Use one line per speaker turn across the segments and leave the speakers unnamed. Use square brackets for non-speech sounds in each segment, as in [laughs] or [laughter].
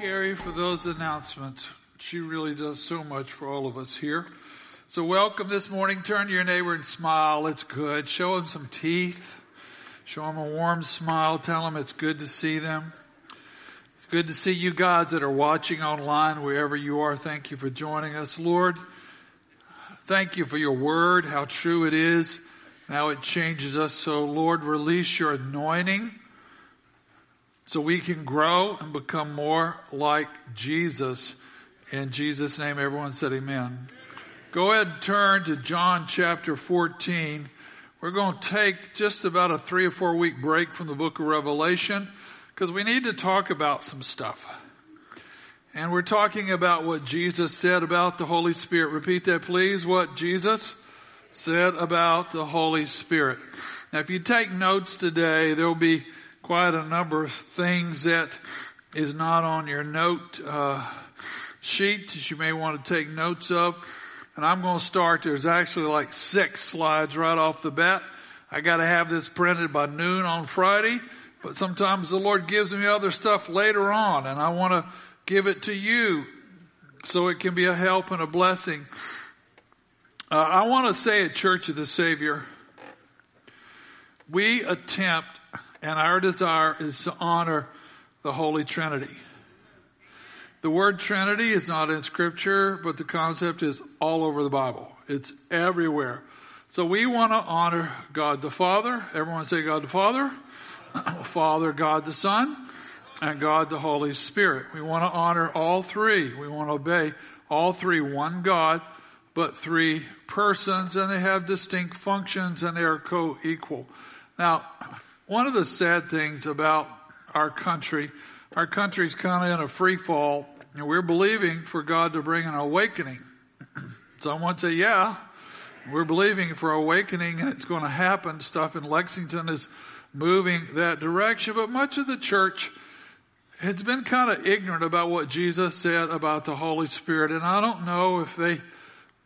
Gary, for those announcements. She really does so much for all of us here. So welcome this morning. Turn to your neighbor and smile. It's good. Show them some teeth. Show them a warm smile. Tell them it's good to see them. It's good to see you gods that are watching online wherever you are. Thank you for joining us. Lord, thank you for your word, how true it is, how it changes us. So Lord, release your anointing so we can grow and become more like Jesus. In Jesus' name, everyone said amen. Go ahead and turn to John chapter 14. We're going to take just about a three or four week break from the book of Revelation because we need to talk about some stuff. And we're talking about what Jesus said about the Holy Spirit. Repeat that please. What Jesus said about the Holy Spirit. Now if you take notes today, there will be quite a number of things that is not on your note uh, sheet that you may want to take notes of. And I'm going to start. There's actually like six slides right off the bat. I got to have this printed by noon on Friday, but sometimes the Lord gives me other stuff later on, and I want to give it to you so it can be a help and a blessing. Uh, I want to say at Church of the Savior, we attempt and our desire is to honor the Holy Trinity. The word Trinity is not in scripture, but the concept is all over the Bible. It's everywhere. So we want to honor God the Father. Everyone say God the Father. [coughs] Father, God the Son, and God the Holy Spirit. We want to honor all three. We want to obey all three. One God, but three persons, and they have distinct functions and they are co-equal. Now, one of the sad things about our country, our country's kind of in a free fall, and we're believing for God to bring an awakening. [clears throat] Someone say, yeah, we're believing for awakening and it's going to happen. Stuff in Lexington is moving that direction, but much of the church has been kind of ignorant about what Jesus said about the Holy Spirit. And I don't know if they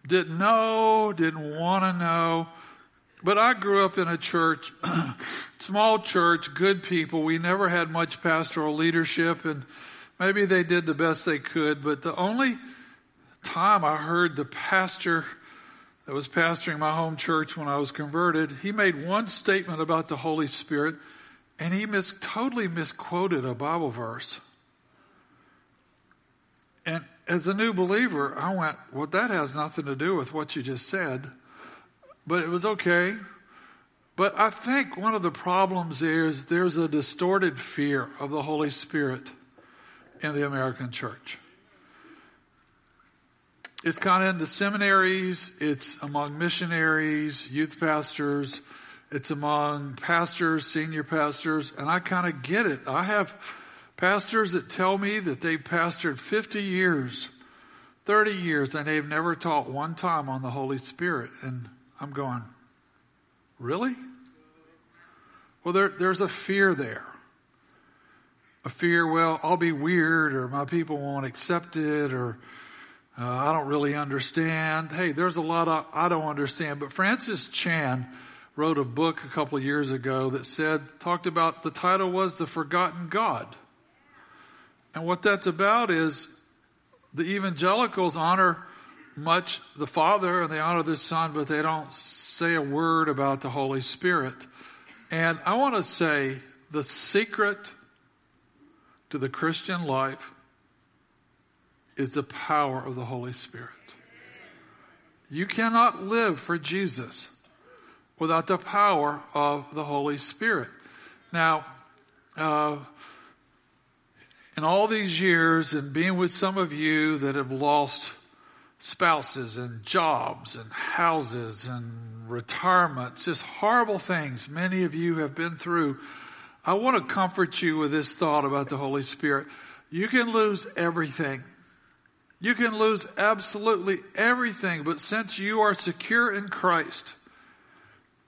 didn't know, didn't want to know, but I grew up in a church, [clears throat] small church, good people. We never had much pastoral leadership and maybe they did the best they could. But the only time I heard the pastor that was pastoring my home church when I was converted, he made one statement about the Holy Spirit and he mis- totally misquoted a Bible verse. And as a new believer, I went, well, that has nothing to do with what you just said but it was okay. But I think one of the problems is there's a distorted fear of the Holy Spirit in the American church. It's kind of in the seminaries, it's among missionaries, youth pastors, it's among pastors, senior pastors, and I kind of get it. I have pastors that tell me that they pastored 50 years, 30 years, and they've never taught one time on the Holy Spirit. And I'm going, really? Well, there, there's a fear there. A fear, well, I'll be weird or my people won't accept it or uh, I don't really understand. Hey, there's a lot of, I don't understand. But Francis Chan wrote a book a couple years ago that said, talked about, the title was The Forgotten God. And what that's about is the evangelicals honor much the Father and they honor the Son, but they don't say a word about the Holy Spirit. And I want to say the secret to the Christian life is the power of the Holy Spirit. You cannot live for Jesus without the power of the Holy Spirit. Now, uh, in all these years and being with some of you that have lost spouses and jobs and houses and retirements, just horrible things many of you have been through. I want to comfort you with this thought about the Holy Spirit. You can lose everything. You can lose absolutely everything, but since you are secure in Christ,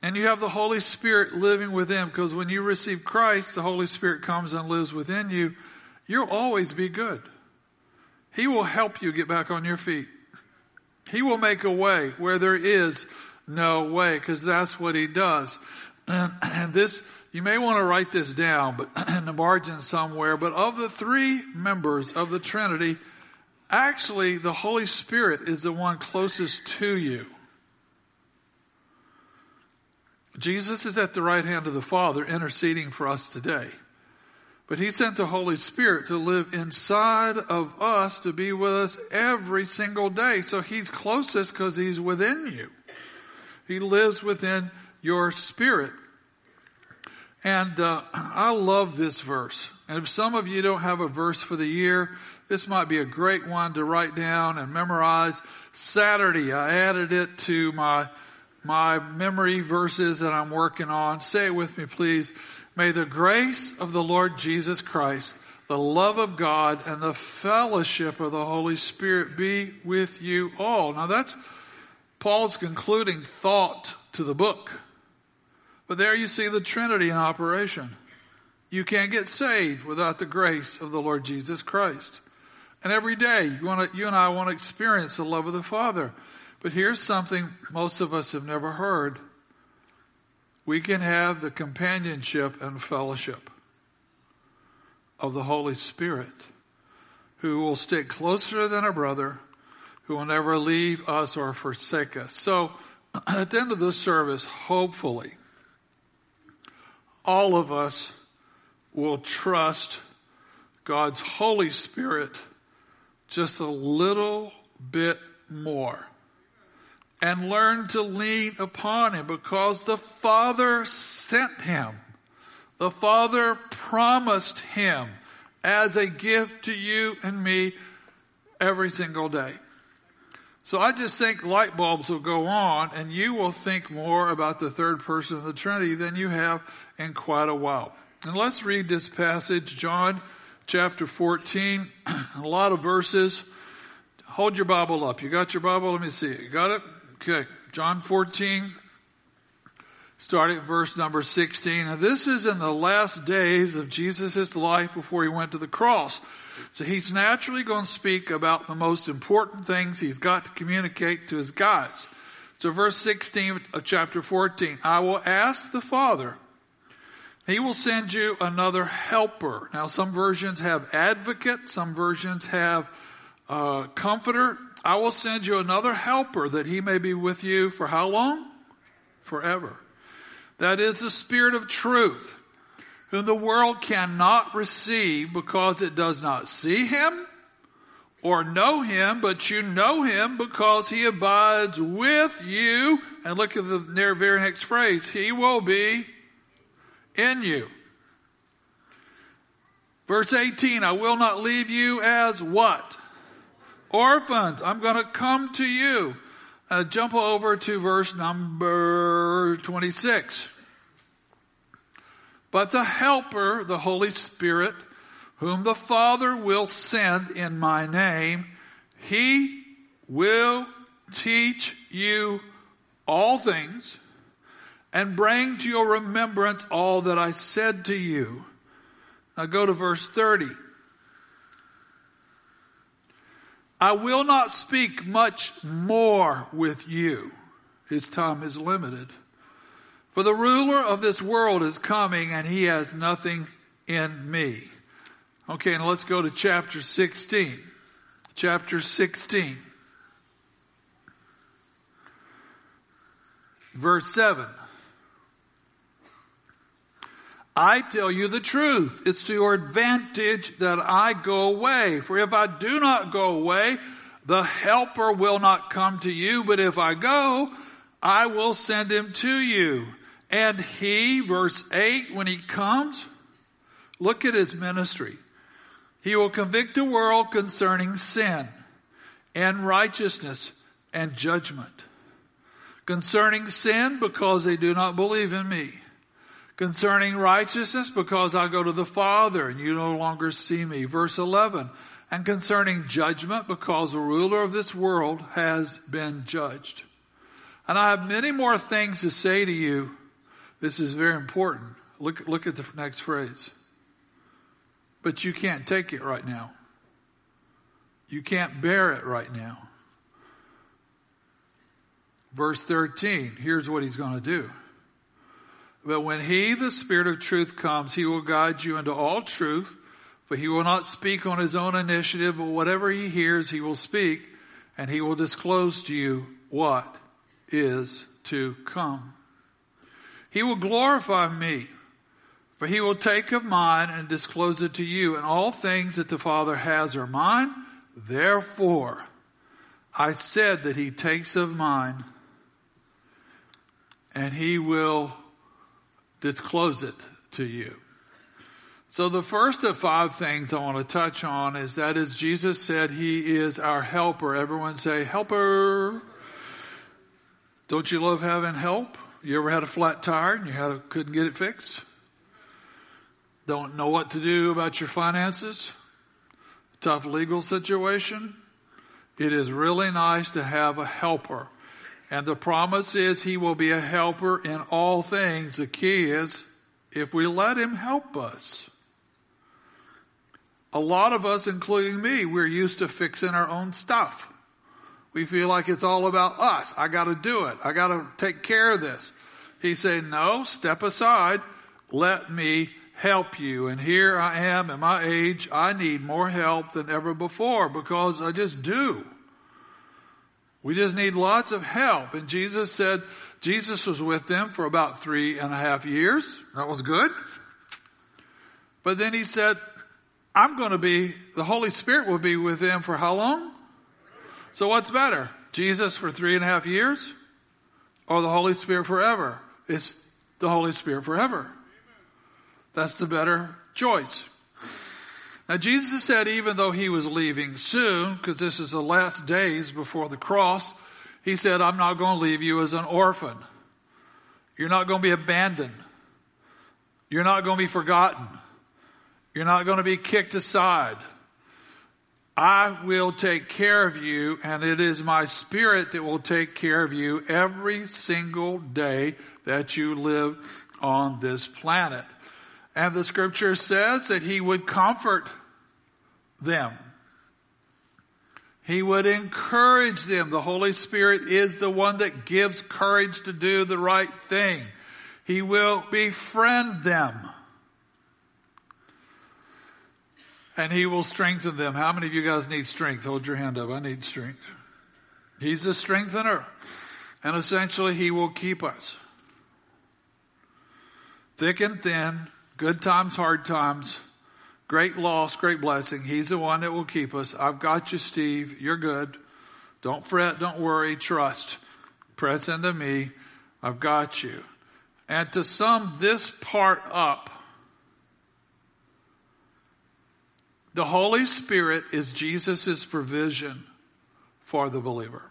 and you have the Holy Spirit living within, because when you receive Christ, the Holy Spirit comes and lives within you, you'll always be good. He will help you get back on your feet. He will make a way where there is no way because that's what he does. [clears throat] And, this you may want to write this down, but [clears throat] in the margin somewhere, but of the three members of the Trinity, actually the Holy Spirit is the one closest to you. Jesus is at the right hand of the Father interceding for us today. But he sent the Holy Spirit to live inside of us to be with us every single day. So he's closest because he's within you. He lives within your spirit. And uh, I love this verse. And if some of you don't have a verse for the year, this might be a great one to write down and memorize. Saturday, I added it to my my memory verses that I'm working on. Say it with me, please. May the grace of the Lord Jesus Christ, the love of God, and the fellowship of the Holy Spirit be with you all. Now that's Paul's concluding thought to the book. But there you see the Trinity in operation. You can't get saved without the grace of the Lord Jesus Christ. And every day, you, want to, you and I want to experience the love of the Father. But here's something most of us have never heard. We can have the companionship and fellowship of the Holy Spirit, who will stick closer than a brother, who will never leave us or forsake us. So, [clears throat] at the end of this service, hopefully, all of us will trust God's Holy Spirit just a little bit more and learn to lean upon him because the Father sent him. The Father promised him as a gift to you and me every single day. So I just think light bulbs will go on and you will think more about the third person of the Trinity than you have in quite a while. And let's read this passage, John chapter 14, [clears throat] a lot of verses. Hold your Bible up. You got your Bible? Let me see it. You got it? Okay, John 14, starting at verse number 16. And this is in the last days of Jesus' life before he went to the cross. So he's naturally going to speak about the most important things he's got to communicate to his guys. So verse 16 of chapter 14, I will ask the Father, he will send you another helper. Now some versions have advocate, some versions have uh, comforter. I will send you another helper that he may be with you for how long? Forever. That is the Spirit of truth, whom the world cannot receive because it does not see him or know him, but you know him because he abides with you. And look at the very next phrase. He will be in you. Verse 18, I will not leave you as what? Orphans, I'm going to come to you. Uh, jump over to verse number 26. But the Helper, the Holy Spirit, whom the Father will send in my name, he will teach you all things and bring to your remembrance all that I said to you. Now go to verse 30. I will not speak much more with you. His time is limited. For the ruler of this world is coming and he has nothing in me. Okay, now let's go to chapter 16. Chapter 16. Verse 7. I tell you the truth. It's to your advantage that I go away. For if I do not go away, the helper will not come to you. But if I go, I will send him to you. And he, verse 8, when he comes, look at his ministry. He will convict the world concerning sin and righteousness and judgment. Concerning sin because they do not believe in me Concerning righteousness, because I go to the Father and you no longer see me. Verse 11. And concerning judgment, because the ruler of this world has been judged. And I have many more things to say to you. This is very important. Look, look at the next phrase. But you can't take it right now. You can't bear it right now. Verse 13, here's what he's going to do. But when he, the Spirit of truth, comes, he will guide you into all truth, for he will not speak on his own initiative, but whatever he hears, he will speak, and he will disclose to you what is to come. He will glorify me, for he will take of mine and disclose it to you, and all things that the Father has are mine. Therefore, I said that he takes of mine, and he will disclose it to you. So the first of five things I want to touch on is that as Jesus said, He is our helper. Everyone say, helper. Don't you love having help? You ever had a flat tire and you had a, couldn't get it fixed? Don't know what to do about your finances? Tough legal situation? It is really nice to have a helper. And the promise is he will be a helper in all things. The key is if we let him help us. A lot of us, including me, we're used to fixing our own stuff. We feel like it's all about us. I gotta do it. I gotta take care of this. He said, no, step aside. Let me help you. And here I am at my age. I need more help than ever before because I just do. We just need lots of help. And Jesus said, Jesus was with them for about three and a half years. That was good. But then he said, I'm going to be, the Holy Spirit will be with them for how long? So what's better? Jesus for three and a half years or the Holy Spirit forever? It's the Holy Spirit forever. That's the better choice. Now Jesus said even though he was leaving soon, because this is the last days before the cross, he said, I'm not going to leave you as an orphan. You're not going to be abandoned. You're not going to be forgotten. You're not going to be kicked aside. I will take care of you and it is my spirit that will take care of you every single day that you live on this planet. And the scripture says that he would comfort them. He would encourage them. The Holy Spirit is the one that gives courage to do the right thing. He will befriend them. And he will strengthen them. How many of you guys need strength? Hold your hand up. I need strength. He's a strengthener. And essentially, he will keep us. Thick and thin, good times, hard times, Great loss, great blessing. He's the one that will keep us. I've got you, Steve. You're good. Don't fret. Don't worry. Trust. Press into me. I've got you. And to sum this part up, the Holy Spirit is Jesus' provision for the believer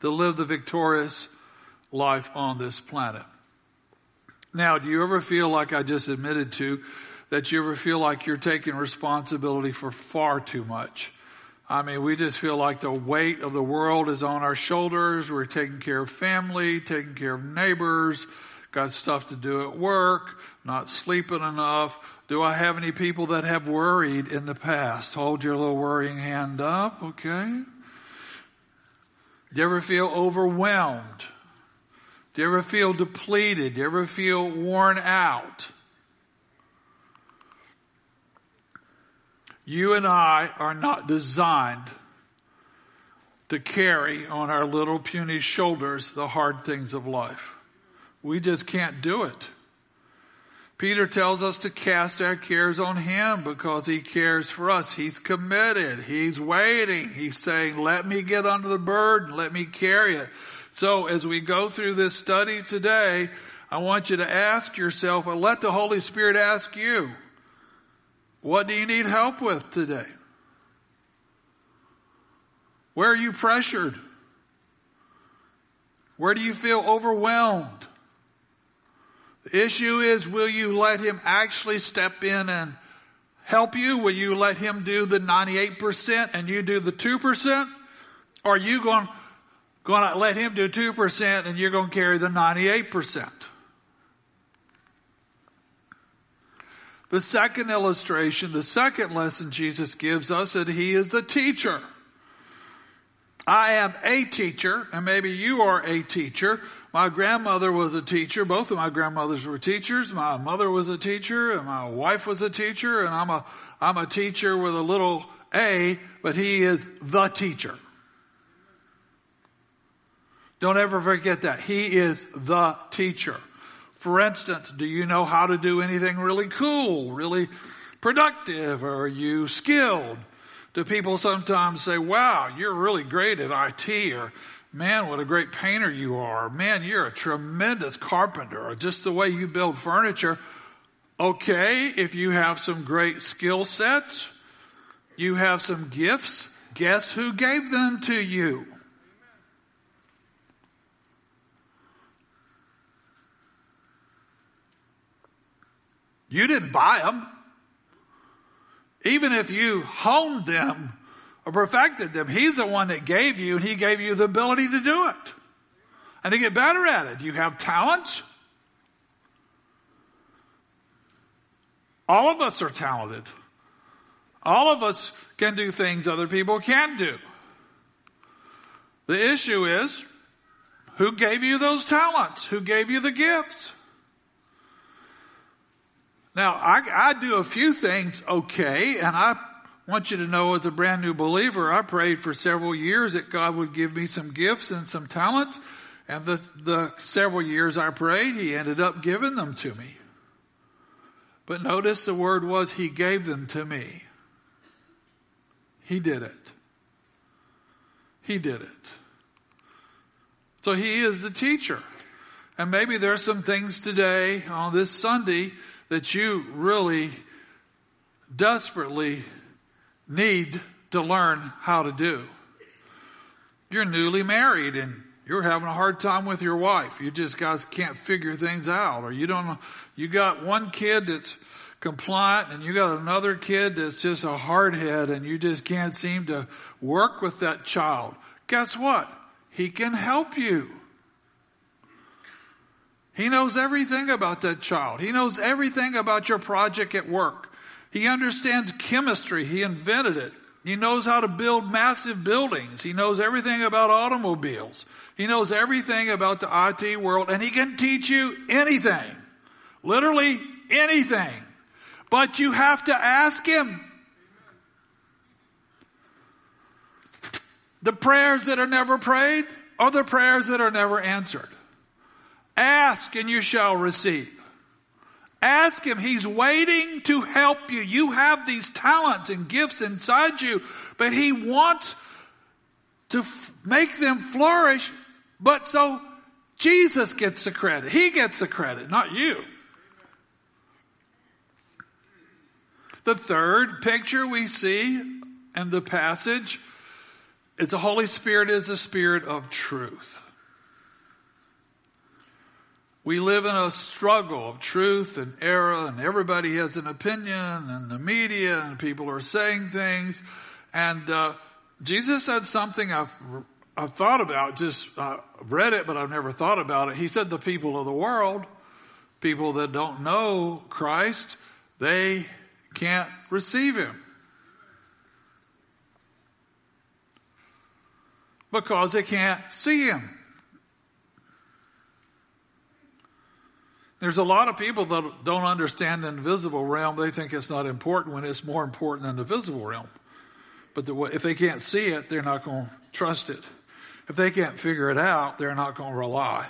to live the victorious life on this planet. Now, do you ever feel like I just admitted to that you ever feel like you're taking responsibility for far too much? I mean, we just feel like the weight of the world is on our shoulders. We're taking care of family, taking care of neighbors, got stuff to do at work, not sleeping enough. Do I have any people that have worried in the past? Hold your little worrying hand up, okay? Do you ever feel overwhelmed? Do you ever feel depleted? Do you ever feel worn out? You and I are not designed to carry on our little puny shoulders the hard things of life. We just can't do it. Peter tells us to cast our cares on him because he cares for us. He's committed. He's waiting. He's saying, let me get under the burden. Let me carry it. So as we go through this study today, I want you to ask yourself and let the Holy Spirit ask you, what do you need help with today? Where are you pressured? Where do you feel overwhelmed? The issue is, will you let Him actually step in and help you? Will you let Him do the 98% and you do the 2%? Or are you going, going to let him do 2% and you're going to carry the 98%. The second illustration, the second lesson Jesus gives us that he is the teacher. I am a teacher, and maybe you are a teacher. My grandmother was a teacher. Both of my grandmothers were teachers. My mother was a teacher, and my wife was a teacher, and I'm a, I'm a teacher with a little a, but he is the teacher. Don't ever forget that. He is the teacher. For instance, do you know how to do anything really cool, really productive? Are you skilled? Do people sometimes say, wow, you're really great at IT or man, what a great painter you are. Man, you're a tremendous carpenter or just the way you build furniture. Okay, if you have some great skill sets, you have some gifts, guess who gave them to you? You didn't buy them. Even if you honed them or perfected them, He's the one that gave you and He gave you the ability to do it and to get better at it. You have talents. All of us are talented. All of us can do things other people can't do. The issue is, who gave you those talents? Who gave you the gifts? Now, I, I do a few things okay, and I want you to know as a brand new believer, I prayed for several years that God would give me some gifts and some talents. And the, the several years I prayed, He ended up giving them to me. But notice the word was He gave them to me. He did it. He did it. So He is the teacher. And maybe there's some things today on this Sunday that you really desperately need to learn how to do. You're newly married and you're having a hard time with your wife. You just guys can't figure things out or you don't. You got one kid that's compliant and you got another kid that's just a hardhead and you just can't seem to work with that child. Guess what? He can help you. He knows everything about that child. He knows everything about your project at work. He understands chemistry. He invented it. He knows how to build massive buildings. He knows everything about automobiles. He knows everything about the IT world and he can teach you anything. Literally anything. But you have to ask him. The prayers that are never prayed are the prayers that are never answered. Ask and you shall receive. Ask Him. He's waiting to help you. You have these talents and gifts inside you, but He wants to f- make them flourish, but so Jesus gets the credit. He gets the credit, not you. The third picture we see in the passage is the Holy Spirit is the Spirit of truth. We live in a struggle of truth and error, and everybody has an opinion, and the media, and people are saying things. And uh, Jesus said something I've, I've thought about, just uh, read it, but I've never thought about it. He said, The people of the world, people that don't know Christ, they can't receive Him. Because they can't see Him. There's a lot of people that don't understand the invisible realm. They think it's not important when it's more important than the visible realm. But the, if they can't see it, they're not going to trust it. If they can't figure it out, they're not going to rely.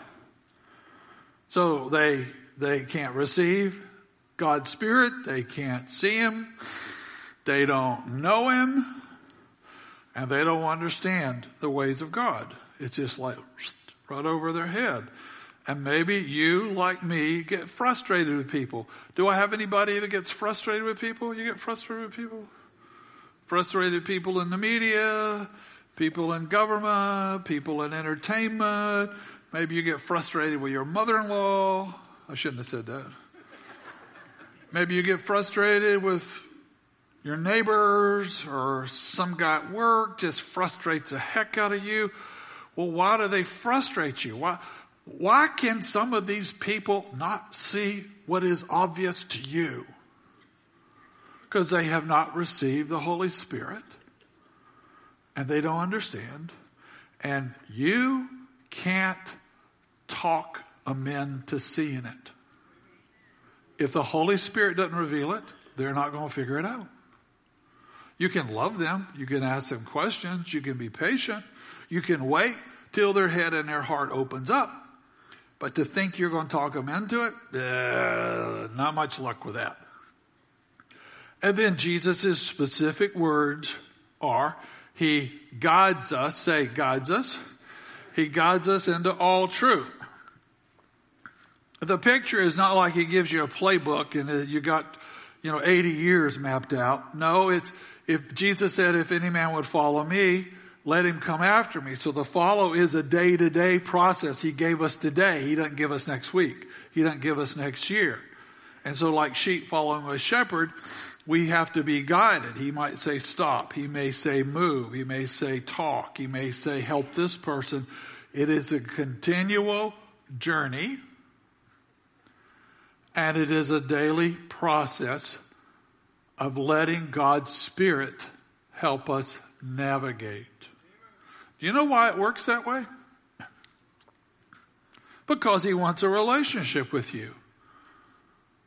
So they, they can't receive God's Spirit. They can't see Him. They don't know Him. And they don't understand the ways of God. It's just like right over their head. And maybe you, like me, get frustrated with people. Do I have anybody that gets frustrated with people? You get frustrated with people? Frustrated people in the media, people in government, people in entertainment. Maybe you get frustrated with your mother-in-law. I shouldn't have said that. Maybe you get frustrated with your neighbors or some guy at work just frustrates the heck out of you. Well, why do they frustrate you? Why? Why can some of these people not see what is obvious to you? Because they have not received the Holy Spirit and they don't understand. And you can't talk them to seeing it. If the Holy Spirit doesn't reveal it, they're not going to figure it out. You can love them. You can ask them questions. You can be patient. You can wait till their head and their heart opens up. But to think you're going to talk them into it, uh, not much luck with that. And then Jesus' specific words are, He guides us, say, guides us. He guides us into all truth. The picture is not like He gives you a playbook and you got, you know, 80 years mapped out. No, it's, if Jesus said, if any man would follow me, let him come after me. So the follow is a day to day process. He gave us today. He doesn't give us next week. He doesn't give us next year. And so like sheep following a shepherd, we have to be guided. He might say stop. He may say move. He may say talk. He may say help this person. It is a continual journey and it is a daily process of letting God's Spirit help us navigate. Do you know why it works that way? Because He wants a relationship with you.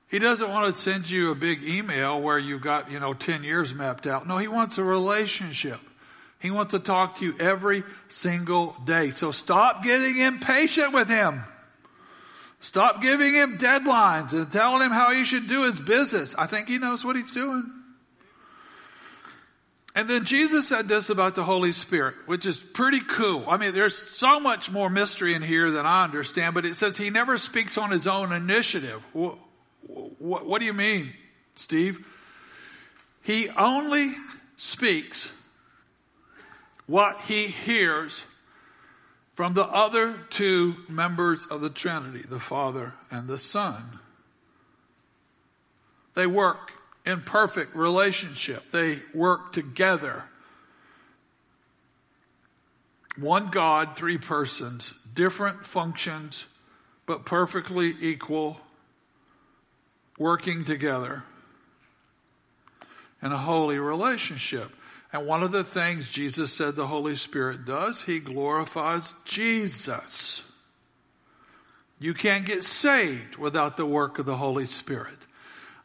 He doesn't want to send you a big email where you've got, you know, 10 years mapped out. No, He wants a relationship. He wants to talk to you every single day. So stop getting impatient with Him. Stop giving Him deadlines and telling Him how He should do His business. I think He knows what He's doing. And then Jesus said this about the Holy Spirit, which is pretty cool. I mean, there's so much more mystery in here than I understand, but it says he never speaks on his own initiative. What, what do you mean, Steve? He only speaks what he hears from the other two members of the Trinity, the Father and the Son. They work in perfect relationship. They work together. One God, three persons, different functions, but perfectly equal working together in a holy relationship. And one of the things Jesus said the Holy Spirit does, He glorifies Jesus. You can't get saved without the work of the Holy Spirit.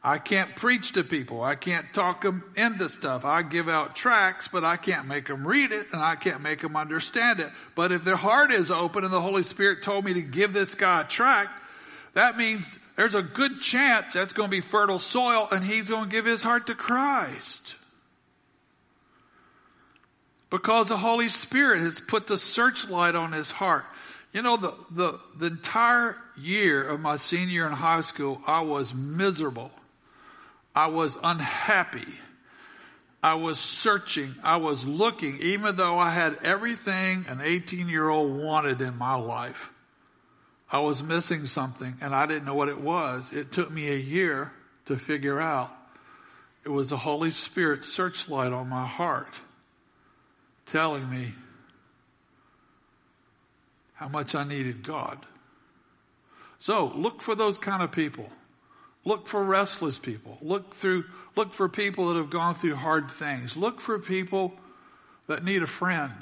I can't preach to people. I can't talk them into stuff. I give out tracts, but I can't make them read it and I can't make them understand it. But if their heart is open and the Holy Spirit told me to give this guy a tract, that means there's a good chance that's going to be fertile soil and he's going to give his heart to Christ. Because the Holy Spirit has put the searchlight on his heart. You know, the, the, the entire year of my senior in high school, I was miserable. I was unhappy. I was searching. I was looking, even though I had everything an 18 year old wanted in my life. I was missing something and I didn't know what it was. It took me a year to figure out. It was the Holy Spirit searchlight on my heart telling me how much I needed God. So look for those kind of people. Look for restless people. Look through, look for people that have gone through hard things. Look for people that need a friend.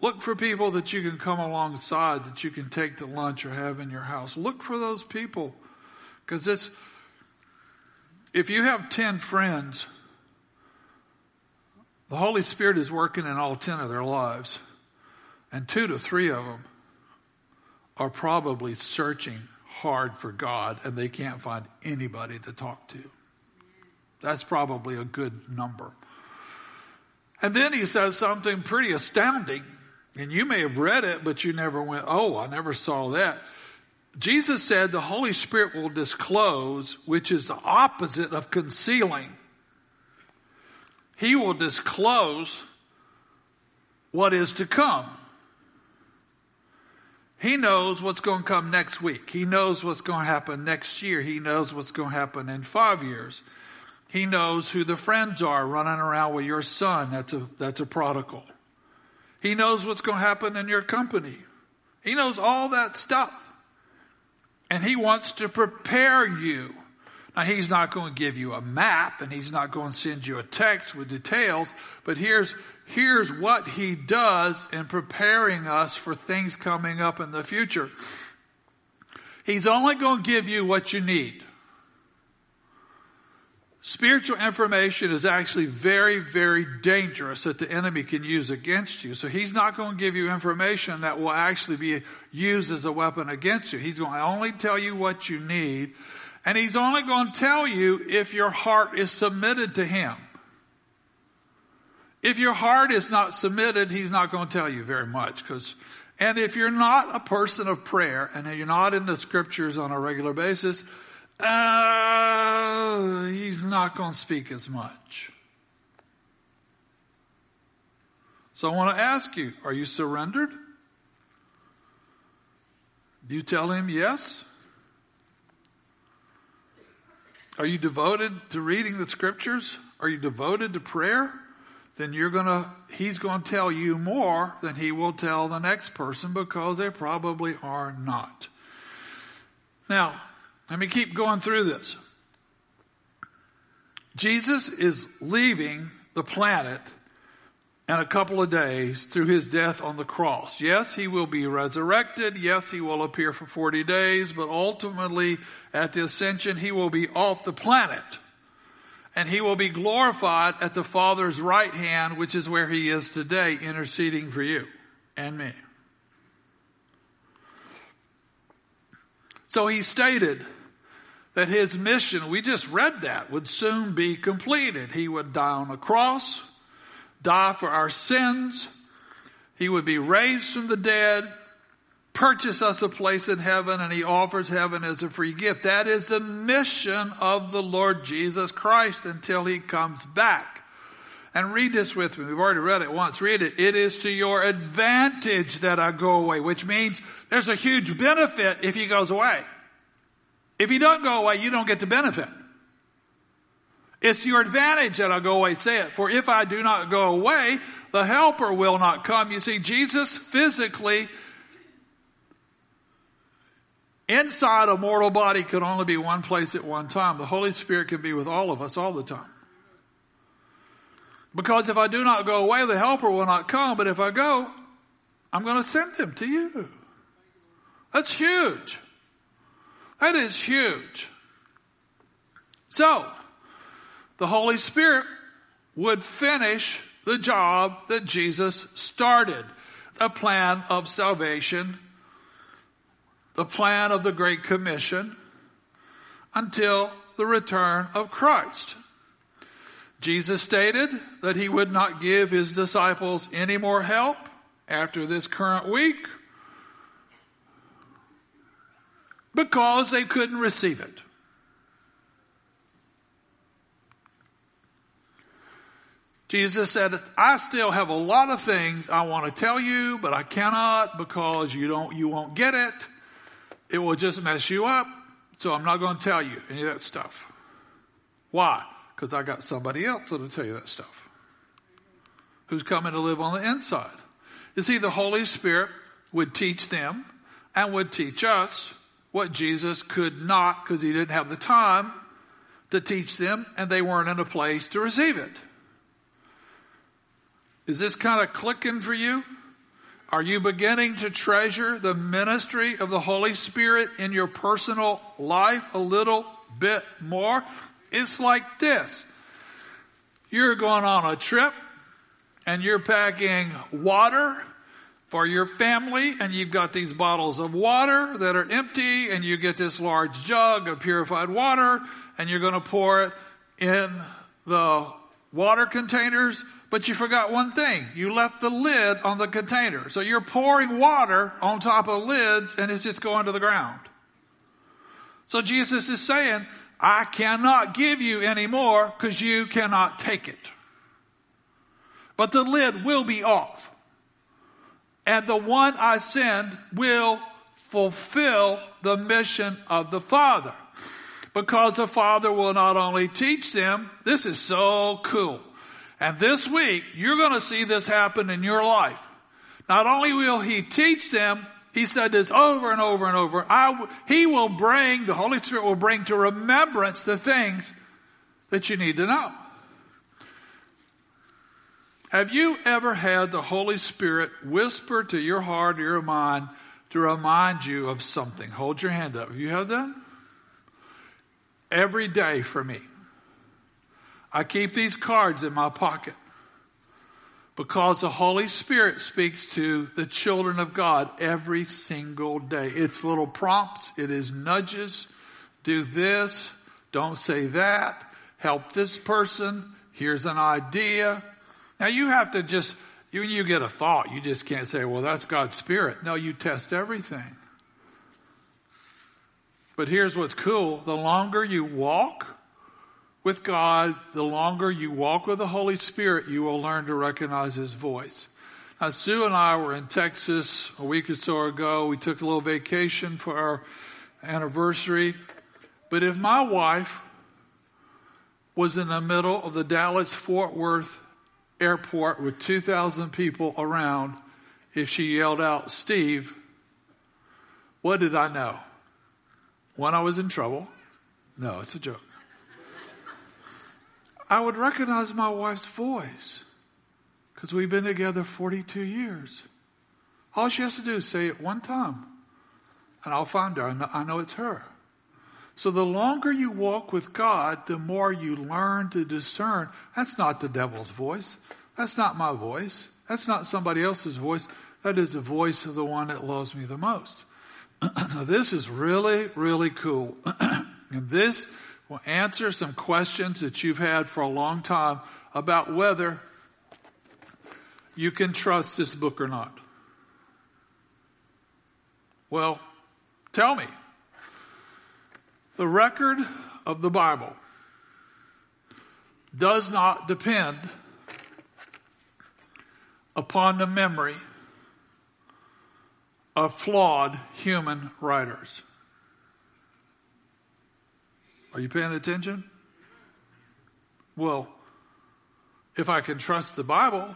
Look for people that you can come alongside, that you can take to lunch or have in your house. Look for those people. Because it's, if you have 10 friends, the Holy Spirit is working in all 10 of their lives. And two to three of them are probably searching hard for God and they can't find anybody to talk to. That's probably a good number. And then he says something pretty astounding. And you may have read it, but you never went, oh, I never saw that. Jesus said the Holy Spirit will disclose, which is the opposite of concealing. He will disclose what is to come. He knows what's going to come next week. He knows what's going to happen next year. He knows what's going to happen in five years. He knows who the friends are running around with your son. That's a, that's a prodigal. He knows what's going to happen in your company. He knows all that stuff. And He wants to prepare you Now, he's not going to give you a map and he's not going to send you a text with details, but here's, here's what he does in preparing us for things coming up in the future. He's only going to give you what you need. Spiritual information is actually very, very dangerous that the enemy can use against you. So he's not going to give you information that will actually be used as a weapon against you. He's going to only tell you what you need. And he's only going to tell you if your heart is submitted to him. If your heart is not submitted, he's not going to tell you very much because and if you're not a person of prayer and you're not in the scriptures on a regular basis, uh, he's not going to speak as much. So I want to ask you, are you surrendered? Do you tell him yes? Are you devoted to reading the scriptures? Are you devoted to prayer? Then you're gonna, he's gonna tell you more than he will tell the next person because they probably are not. Now, let me keep going through this. Jesus is leaving the planet in a couple of days through his death on the cross. Yes, he will be resurrected. Yes, he will appear for 40 days, but ultimately at the ascension, he will be off the planet. And he will be glorified at the Father's right hand, which is where he is today, interceding for you and me. So he stated that his mission, we just read that, would soon be completed. He would die on a cross, die for our sins. He would be raised from the dead, purchase us a place in heaven, and he offers heaven as a free gift. That is the mission of the Lord Jesus Christ until he comes back. And read this with me. We've already read it once. Read it. It is to your advantage that I go away, which means there's a huge benefit if he goes away. If he doesn't go away, you don't get the benefit. It's to your advantage that I go away, say it. For if I do not go away, the helper will not come. You see, Jesus physically inside a mortal body could only be one place at one time. The Holy Spirit can be with all of us all the time. Because if I do not go away, the helper will not come. But if I go, I'm going to send him to you. That's huge. That is huge. So, the Holy Spirit would finish the job that Jesus started. The plan of salvation, the plan of the Great Commission, until the return of Christ. Jesus stated that he would not give his disciples any more help after this current week because they couldn't receive it. Jesus said, I still have a lot of things I want to tell you, but I cannot because you don't, you won't get it. It will just mess you up. So I'm not going to tell you any of that stuff. Why? Because I got somebody else that'll tell you that stuff. Who's coming to live on the inside. You see, the Holy Spirit would teach them and would teach us what Jesus could not because he didn't have the time to teach them and they weren't in a place to receive it. Is this kind of clicking for you? Are you beginning to treasure the ministry of the Holy Spirit in your personal life a little bit more? It's like this. You're going on a trip and you're packing water for your family and you've got these bottles of water that are empty and you get this large jug of purified water and you're going to pour it in the water containers, but you forgot one thing. You left the lid on the container. So you're pouring water on top of lids and it's just going to the ground. So Jesus is saying, I cannot give you any more because you cannot take it. But the lid will be off and the one I send will fulfill the mission of the Father. Because the Father will not only teach them, this is so cool. And this week, you're going to see this happen in your life. Not only will He teach them, He said this over and over and over. He will bring, the Holy Spirit will bring to remembrance the things that you need to know. Have you ever had the Holy Spirit whisper to your heart or your mind to remind you of something? Hold your hand up. Have you had that? Every day for me. I keep these cards in my pocket because the Holy Spirit speaks to the children of God every single day. It's little prompts, it is nudges. Do this, don't say that, help this person, here's an idea. Now you have to just, when you get a thought, you just can't say, well, that's God's Spirit. No, you test everything. But here's what's cool. The longer you walk with God, the longer you walk with the Holy Spirit, you will learn to recognize His voice. Now, Sue and I were in Texas a week or so ago. We took a little vacation for our anniversary. But if my wife was in the middle of the Dallas Fort Worth airport with 2,000 people around, if she yelled out, Steve, what did I know? When I was in trouble? No, it's a joke. I would recognize my wife's voice because we've been together 42 years. All she has to do is say it one time, and I'll find her. I know, I know it's her. So the longer you walk with God, the more you learn to discern. That's not the devil's voice. That's not my voice. That's not somebody else's voice. That is the voice of the one that loves me the most. Now, this is really, really cool. [clears throat] and this will answer some questions that you've had for a long time about whether you can trust this book or not. Well, tell me. The record of the Bible does not depend upon the memory of flawed human writers. Are you paying attention? Well, if I can trust the Bible,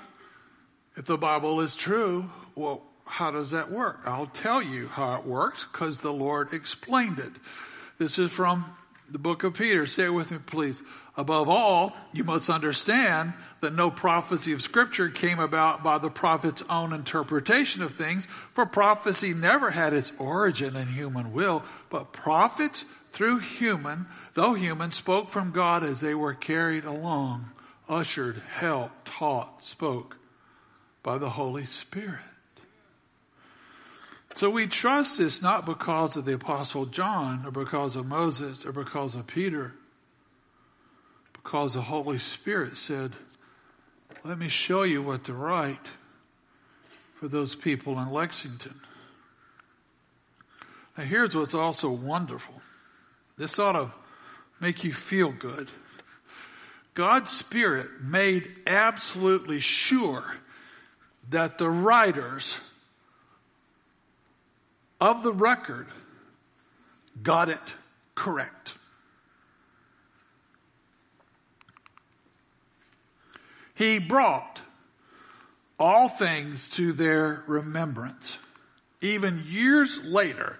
if the Bible is true, well, how does that work? I'll tell you how it works because the Lord explained it. This is from the book of Peter. Say it with me, please. Above all, you must understand that no prophecy of scripture came about by the prophet's own interpretation of things, for prophecy never had its origin in human will, but prophets through human, though human, spoke from God as they were carried along, ushered, helped, taught, spoke by the Holy Spirit. So we trust this not because of the Apostle John or because of Moses or because of Peter, because the Holy Spirit said, Let me show you what to write for those people in Lexington. Now, here's what's also wonderful this ought to make you feel good. God's Spirit made absolutely sure that the writers of the record got it correct. He brought all things to their remembrance, even years later,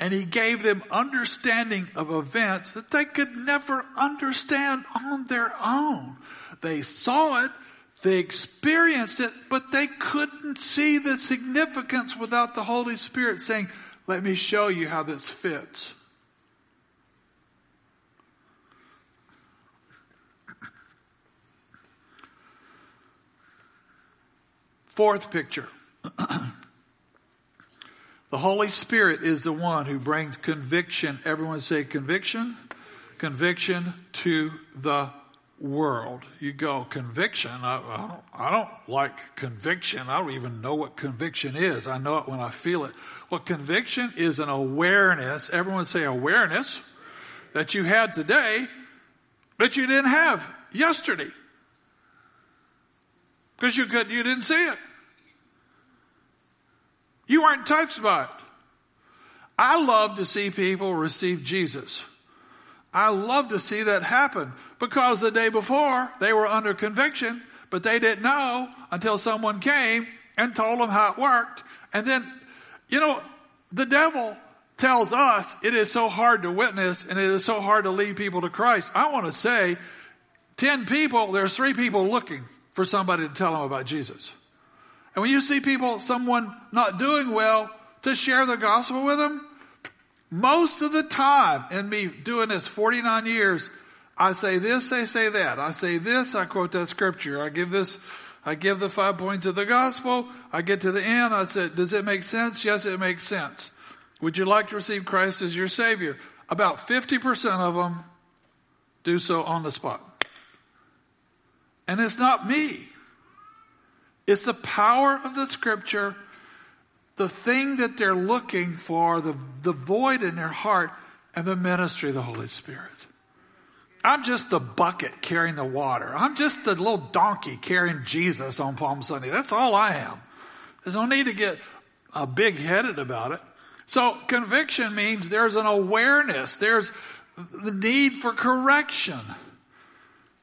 and he gave them understanding of events that they could never understand on their own. They saw it, they experienced it, but they couldn't see the significance without the Holy Spirit saying, let me show you how this fits. Fourth picture. [clears throat] the Holy Spirit is the one who brings conviction. Everyone say conviction. Conviction to the world. You go, conviction? I, I, don't, don't, like conviction. I don't even know what conviction is. I know it when I feel it. Well, conviction is an awareness. Everyone say awareness that you had today that you didn't have yesterday. Because you couldn't, you didn't see it. You weren't touched by it. I love to see people receive Jesus. I love to see that happen because the day before they were under conviction, but they didn't know until someone came and told them how it worked. And then, you know, The devil tells us it is so hard to witness and it is so hard to lead people to Christ. I want to say 10 people, there's three people looking for somebody to tell them about Jesus. And when you see people, someone not doing well, to share the gospel with them, most of the time in me doing this 49 years, I say this, they say that. I say this, I quote that scripture. I give this, I give the five points of the gospel. I get to the end, I said, does it make sense? Yes, it makes sense. Would you like to receive Christ as your Savior? About 50% of them do so on the spot. And it's not me. It's the power of the scripture, the thing that they're looking for, the, the void in their heart, and the ministry of the Holy Spirit. I'm just the bucket carrying the water. I'm just the little donkey carrying Jesus on Palm Sunday. That's all I am. There's no need to get uh, big headed about it. So conviction means there's an awareness. There's the need for correction.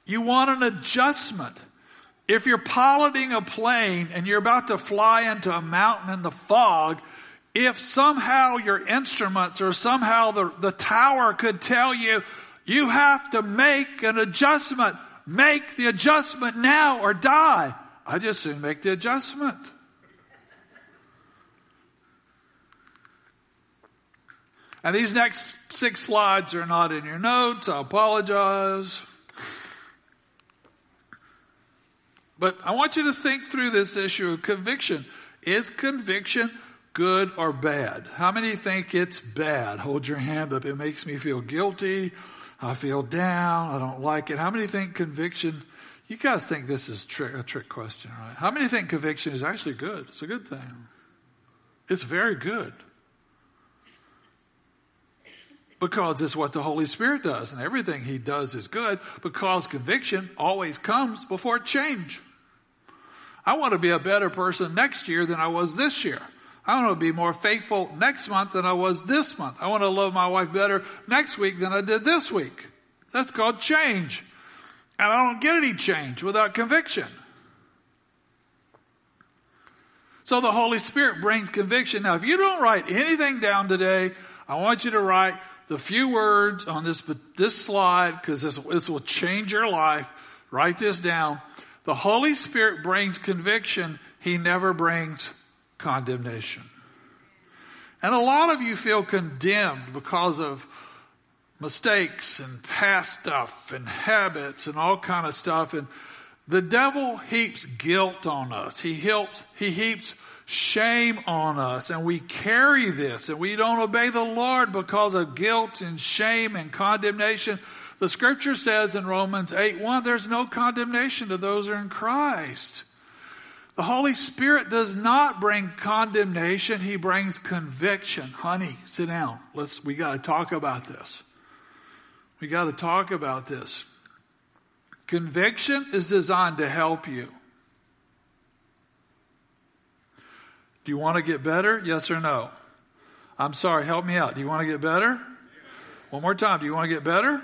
You want an adjustment. If you're piloting a plane and you're about to fly into a mountain in the fog, if somehow your instruments or somehow the, the tower could tell you, you have to make an adjustment, make the adjustment now or die. I just soon make the adjustment. And these next six slides are not in your notes. I apologize. But I want you to think through this issue of conviction. Is conviction good or bad? How many think it's bad? Hold your hand up. It makes me feel guilty. I feel down. I don't like it. How many think conviction? You guys think this is trick, a trick question, right? How many think conviction is actually good? It's a good thing. It's very good because it's what the Holy Spirit does, and everything He does is good because conviction always comes before change. I want to be a better person next year than I was this year. I want to be more faithful next month than I was this month. I want to love my wife better next week than I did this week. That's called change. And I don't get any change without conviction. So the Holy Spirit brings conviction. Now, if you don't write anything down today, I want you to write the few words on this, this slide because this, this will change your life. Write this down. The Holy Spirit brings conviction. He never brings condemnation. And a lot of you feel condemned because of mistakes and past stuff and habits and all kind of stuff. And the devil heaps guilt on us. He helps, he heaps shame on us and we carry this and we don't obey the Lord because of guilt and shame and condemnation. The scripture says in Romans 8 1, there's no condemnation to those who are in Christ. The Holy Spirit does not bring condemnation, He brings conviction. Honey, sit down. Let's, we gotta talk about this. We gotta talk about this. Conviction is designed to help you. Do you want to get better? Yes or no? I'm sorry, help me out. Do you want to get better? One more time. Do you want to get better?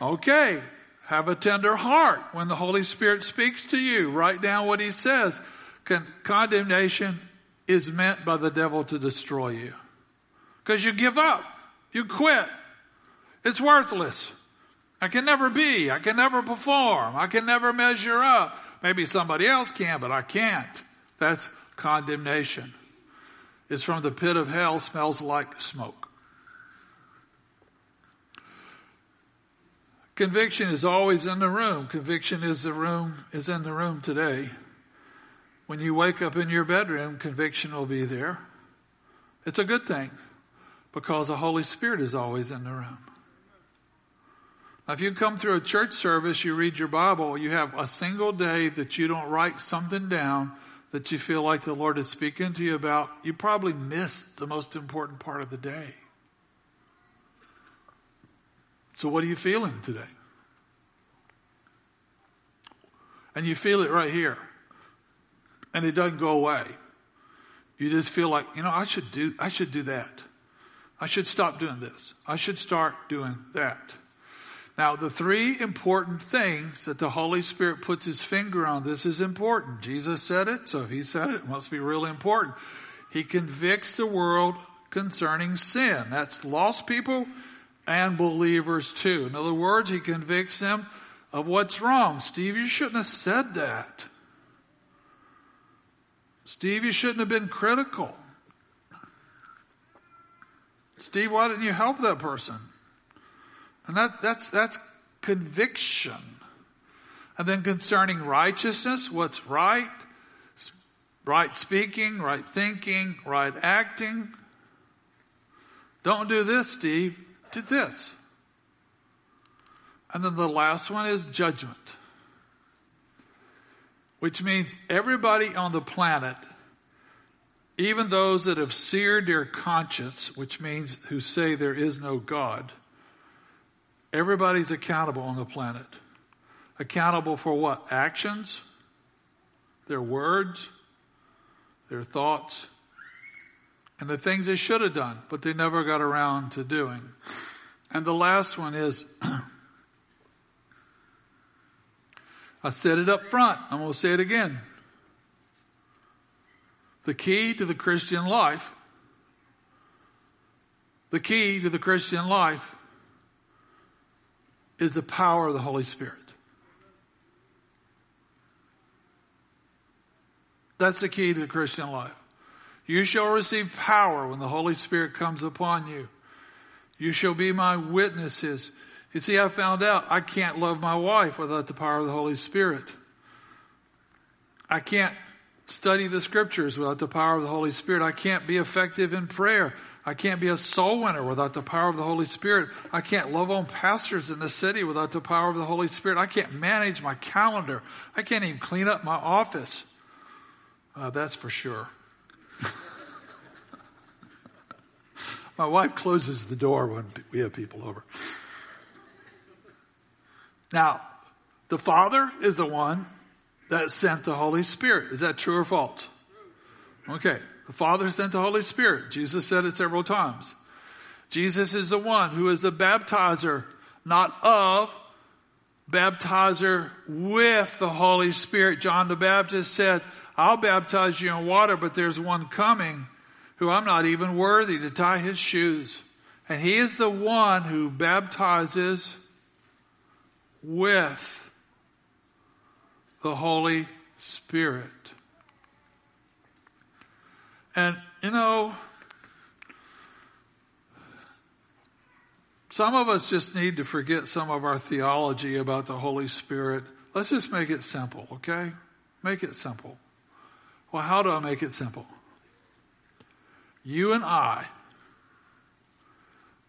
Okay. Have a tender heart when the Holy Spirit speaks to you. Write down what He says. Con- condemnation is meant by the devil to destroy you. Because you give up. You quit. It's worthless. I can never be. I can never perform. I can never measure up. Maybe somebody else can, but I can't. That's condemnation. It's from the pit of hell, smells like smoke. Conviction is always in the room. Conviction is the room is in the room today. When you wake up in your bedroom, conviction will be there. It's a good thing because the Holy Spirit is always in the room. Now, if you come through a church service, you read your Bible, you have a single day that you don't write something down that you feel like the Lord is speaking to you about, you probably missed the most important part of the day. So, what are you feeling today? And you feel it right here. And it doesn't go away. You just feel like, you know, I should do, I should do that. I should stop doing this. I should start doing that. Now, the three important things that the Holy Spirit puts his finger on, this is important. Jesus said it, so if he said it, it must be really important. He convicts the world concerning sin. That's lost people and believers too. In other words, he convicts them of what's wrong. Steve, you shouldn't have said that. Steve, you shouldn't have been critical. Steve, why didn't you help that person? And that, that's, that's conviction. And then concerning righteousness, what's right? Right speaking, right thinking, right acting. Don't do this, Steve. Do this. And then the last one is judgment. Which means everybody on the planet, even those that have seared their conscience, which means who say there is no God, everybody's accountable on the planet. Accountable for what? Actions, their words, their thoughts, and the things they should have done, but they never got around to doing. And the last one is [clears throat] I said it up front. I'm going to say it again. The key to the Christian life, the key to the Christian life is the power of the Holy Spirit. That's the key to the Christian life. You shall receive power when the Holy Spirit comes upon you. You shall be my witnesses. You see, I found out I can't love my wife without the power of the Holy Spirit. I can't study the scriptures without the power of the Holy Spirit. I can't be effective in prayer. I can't be a soul winner without the power of the Holy Spirit. I can't love on pastors in the city without the power of the Holy Spirit. I can't manage my calendar. I can't even clean up my office. Uh, that's for sure. [laughs] my wife closes the door when we have people over. Now, the Father is the one that sent the Holy Spirit. Is that true or false? Okay. The Father sent the Holy Spirit. Jesus said it several times. Jesus is the one who is the baptizer, not of, baptizer with the Holy Spirit. John the Baptist said, I'll baptize you in water, but there's one coming who I'm not even worthy to tie his shoes. And he is the one who baptizes with the Holy Spirit. And, you know, some of us just need to forget some of our theology about the Holy Spirit. Let's just make it simple, okay? Make it simple. Well, how do I make it simple? You and I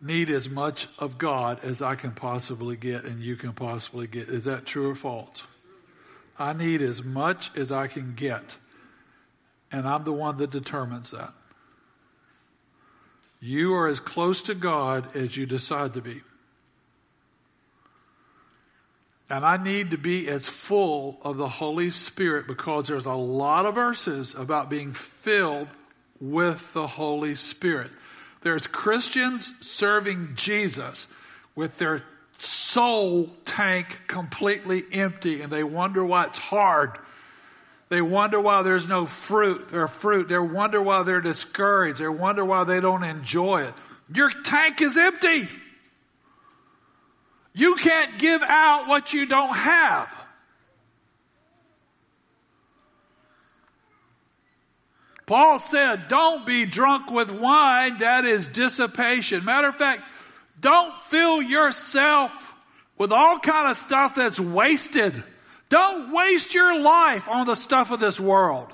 need as much of God as I can possibly get and you can possibly get. Is that true or false? I need as much as I can get. And I'm the one that determines that. You are as close to God as you decide to be. And I need to be as full of the Holy Spirit because there's a lot of verses about being filled with the Holy Spirit. There's Christians serving Jesus with their soul tank completely empty and they wonder why it's hard. They wonder why there's no fruit or fruit. They wonder why they're discouraged. They wonder why they don't enjoy it. Your tank is empty. You can't give out what you don't have. Paul said, don't be drunk with wine. That is dissipation. Matter of fact, don't fill yourself with all kind of stuff that's wasted. Don't waste your life on the stuff of this world.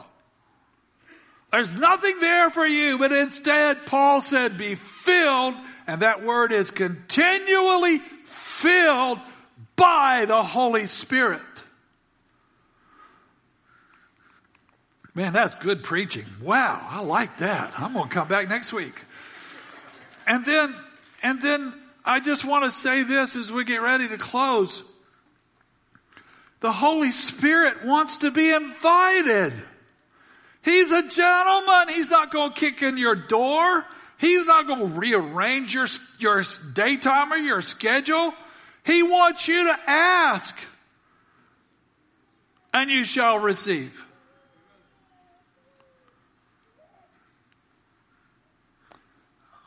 There's nothing there for you, but instead Paul said be filled, and that word is continually filled by the Holy Spirit. Man, that's good preaching. Wow, I like that. I'm going to come back next week. And then, and then I just want to say this as we get ready to close. The Holy Spirit wants to be invited. He's a gentleman. He's not going to kick in your door. He's not going to rearrange your, your daytime or your schedule. He wants you to ask and you shall receive.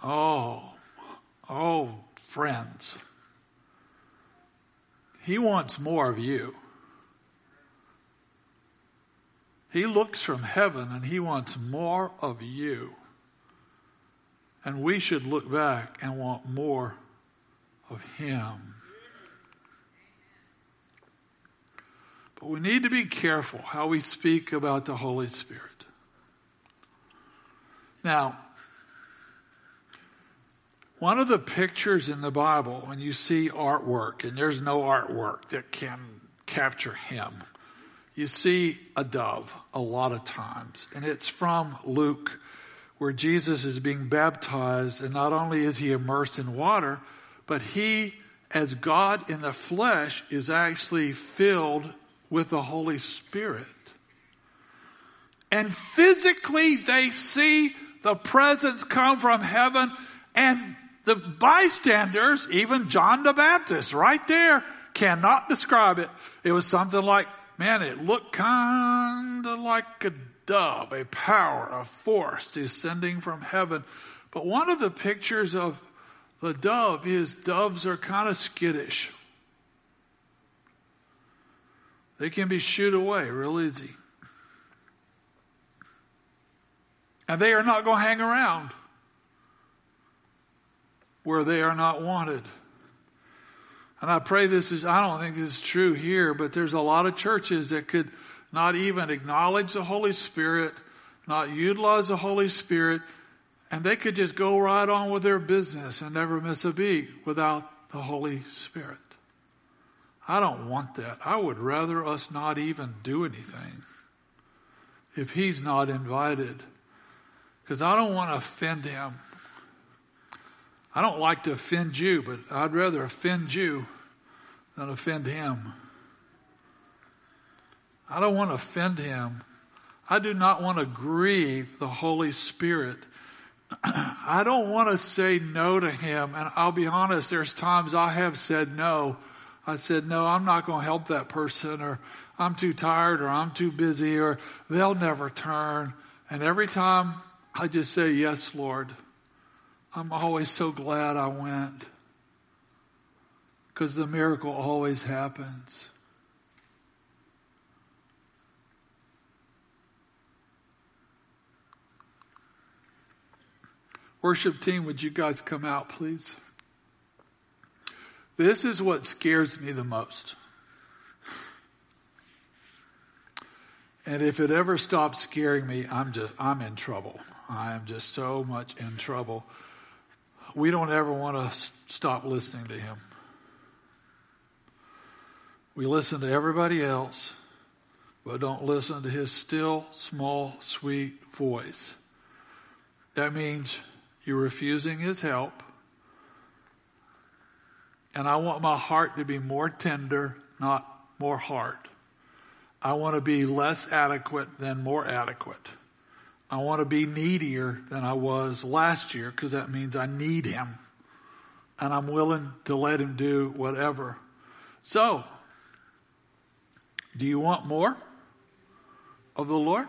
Oh, oh, friends. He wants more of you. He looks from heaven and he wants more of you. And we should look back and want more of him. But we need to be careful how we speak about the Holy Spirit. Now, one of the pictures in the Bible, when you see artwork, and there's no artwork that can capture him, you see a dove a lot of times. And it's from Luke, where Jesus is being baptized, and not only is he immersed in water, but he, as God in the flesh, is actually filled with the Holy Spirit. And physically, they see the presence come from heaven and the bystanders, even John the Baptist, right there, cannot describe it. It was something like, man, it looked kind of like a dove, a power, a force descending from heaven. But one of the pictures of the dove is doves are kind of skittish. They can be shooed away real easy. And they are not going to hang around where they are not wanted. And I pray this is, I don't think this is true here, but there's a lot of churches that could not even acknowledge the Holy Spirit, not utilize the Holy Spirit, and they could just go right on with their business and never miss a beat without the Holy Spirit. I don't want that. I would rather us not even do anything if He's not invited. Because I don't want to offend Him. I don't like to offend you, but I'd rather offend you than offend him. I don't want to offend him. I do not want to grieve the Holy Spirit. [clears throat] I don't want to say no to him. And I'll be honest, there's times I have said no. I said, no, I'm not going to help that person or I'm too tired or I'm too busy or they'll never turn. And every time I just say, yes, Lord. I'm always so glad I went because the miracle always happens. Worship team, would you guys come out, please? This is what scares me the most. And if it ever stops scaring me, I'm just, I'm in trouble. I am just so much in trouble we don't ever want to stop listening to him. We listen to everybody else, but don't listen to his still, small, sweet voice. That means you're refusing his help. And I want my heart to be more tender, not more hard. I want to be less adequate than more adequate. I want to be needier than I was last year because that means I need him and I'm willing to let him do whatever. So, do you want more of the Lord?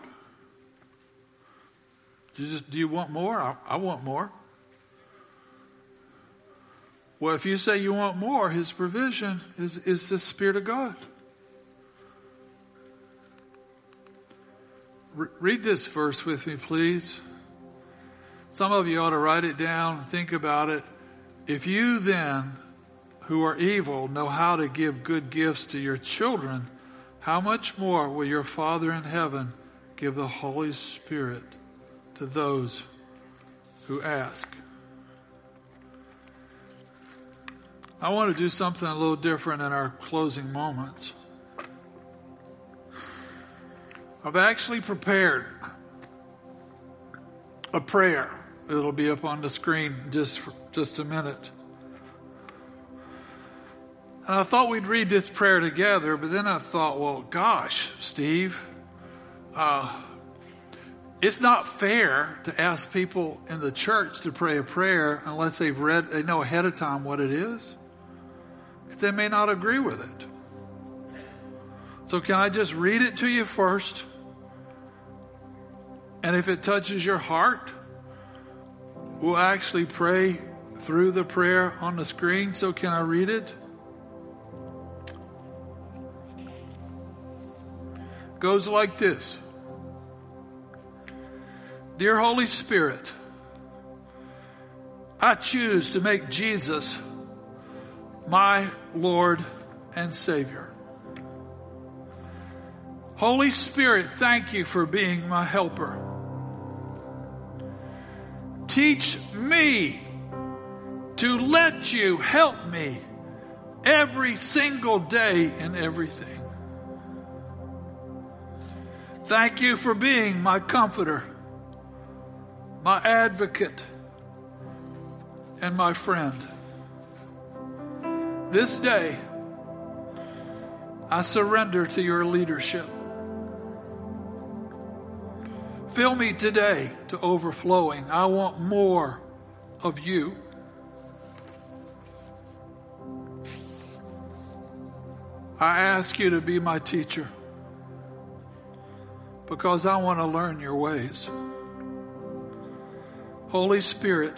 Do you, just, do you want more? I, I want more. Well, if you say you want more, his provision is, is the Spirit of God. Read this verse with me, please. Some of you ought to write it down, think about it. If you then, who are evil, know how to give good gifts to your children, how much more will your Father in heaven give the Holy Spirit to those who ask? I want to do something a little different in our closing moments. I've actually prepared a prayer. It'll be up on the screen just for just a minute. And I thought we'd read this prayer together, but then I thought, well, gosh, Steve, uh, it's not fair to ask people in the church to pray a prayer unless they've read, they know ahead of time what it is. Because they may not agree with it. So can I just read it to you first? And if it touches your heart, we'll actually pray through the prayer on the screen. So, can I read it? Goes like this Dear Holy Spirit, I choose to make Jesus my Lord and Savior. Holy Spirit, thank you for being my helper. Teach me to let you help me every single day in everything. Thank you for being my comforter, my advocate, and my friend. This day, I surrender to your leadership. Fill me today to overflowing. I want more of you. I ask you to be my teacher because I want to learn your ways. Holy Spirit,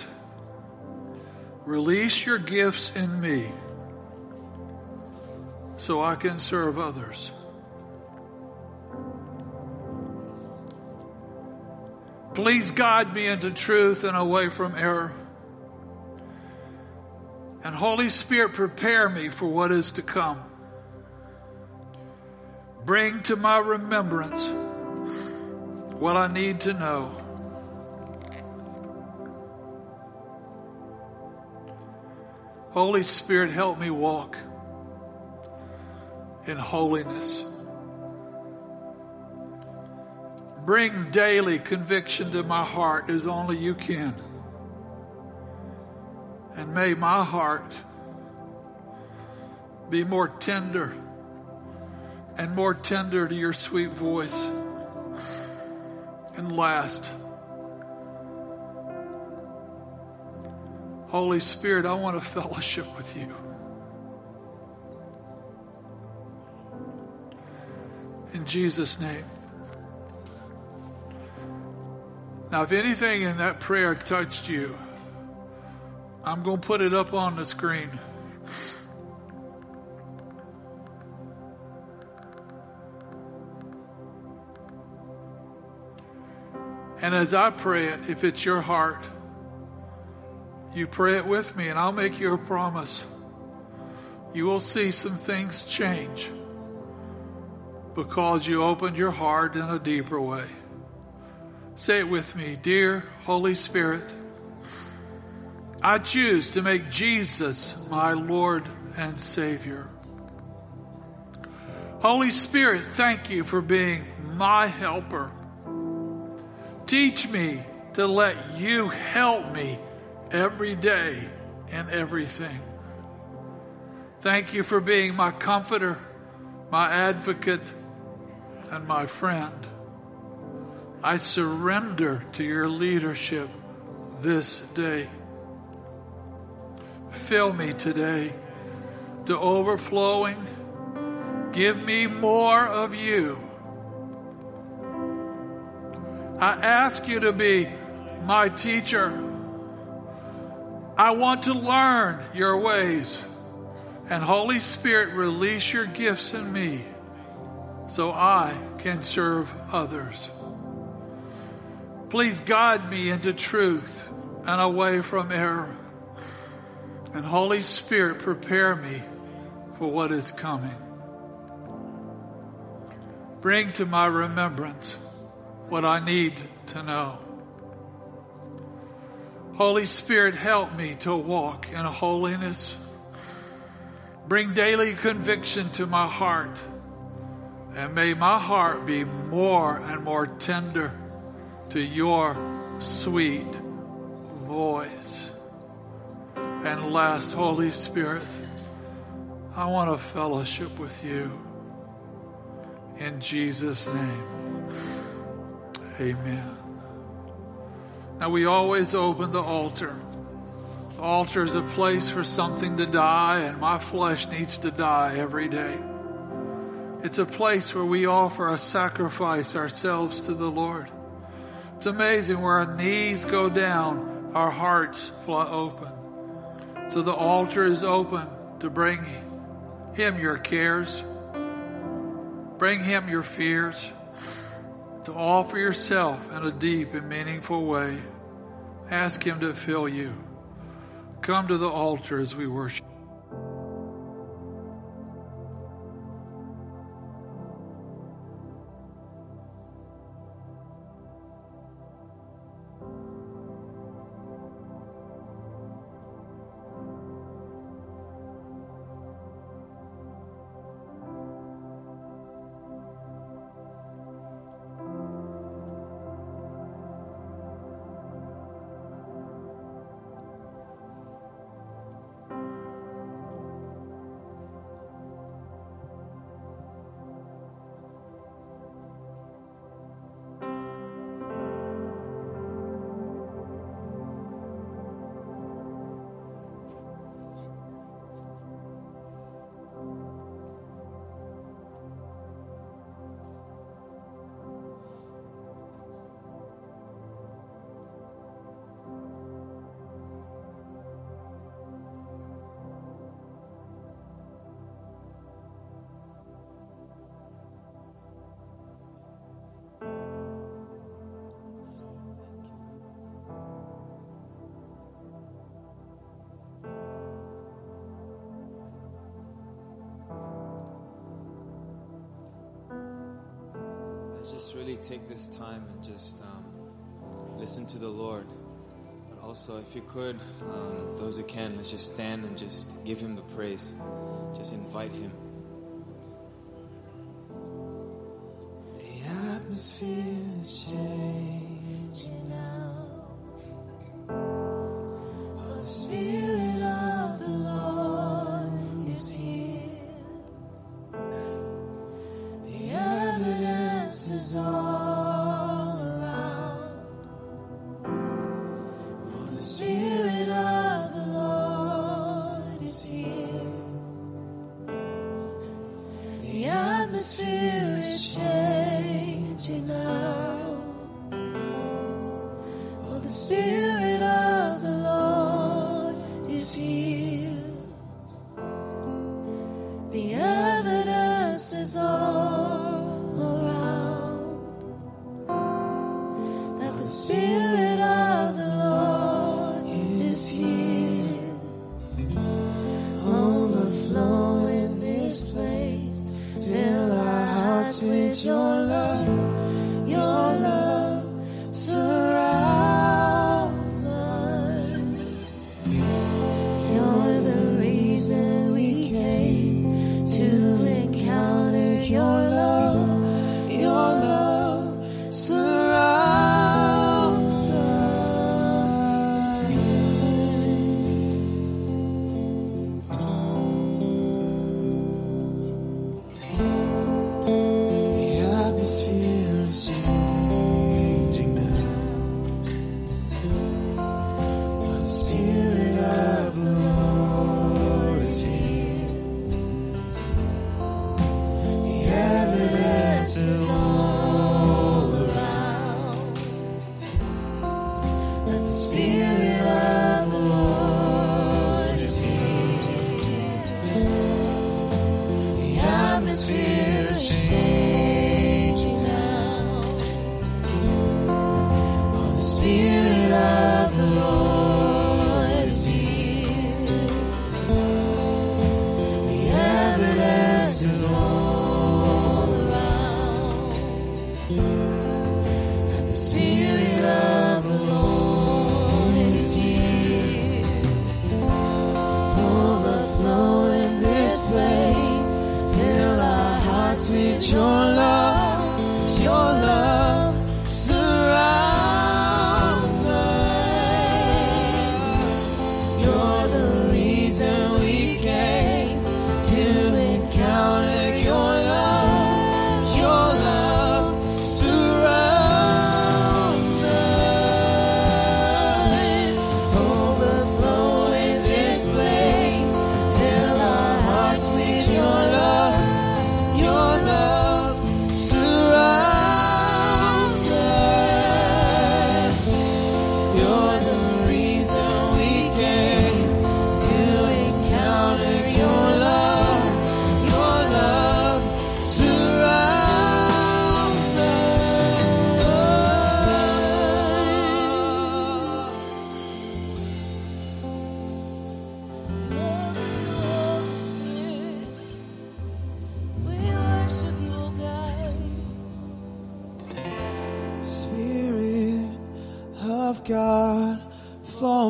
release your gifts in me so I can serve others. Please guide me into truth and away from error. And Holy Spirit, prepare me for what is to come. Bring to my remembrance what I need to know. Holy Spirit, help me walk in holiness. Bring daily conviction to my heart as only you can. And may my heart be more tender and more tender to your sweet voice. And last, Holy Spirit, I want to fellowship with you. In Jesus' name. Now, if anything in that prayer touched you, I'm going to put it up on the screen. And as I pray it, if it's your heart, you pray it with me, and I'll make you a promise. You will see some things change because you opened your heart in a deeper way. Say it with me. Dear Holy Spirit, I choose to make Jesus my Lord and Savior. Holy Spirit, thank you for being my helper. Teach me to let you help me every day and everything. Thank you for being my comforter, my advocate, and my friend. I surrender to your leadership this day. Fill me today to overflowing. Give me more of you. I ask you to be my teacher. I want to learn your ways. And Holy Spirit, release your gifts in me so I can serve others. Please guide me into truth and away from error. And Holy Spirit, prepare me for what is coming. Bring to my remembrance what I need to know. Holy Spirit, help me to walk in holiness. Bring daily conviction to my heart. And may my heart be more and more tender to your sweet voice. And last, Holy Spirit, I want to fellowship with you. In Jesus' name, amen. Now, we always open the altar. The altar is a place for something to die, and my flesh needs to die every day. It's a place where we offer a sacrifice ourselves to the Lord. It's amazing where our knees go down our hearts fly open. So the altar is open to bring Him your cares, bring Him your fears, to offer yourself in a deep and meaningful way. Ask Him to fill you. Come to the altar as we worship.
Just really take this time and just um, listen to the Lord. But also, if you could, um, those who can, let's just stand and just give Him the praise. Just invite Him.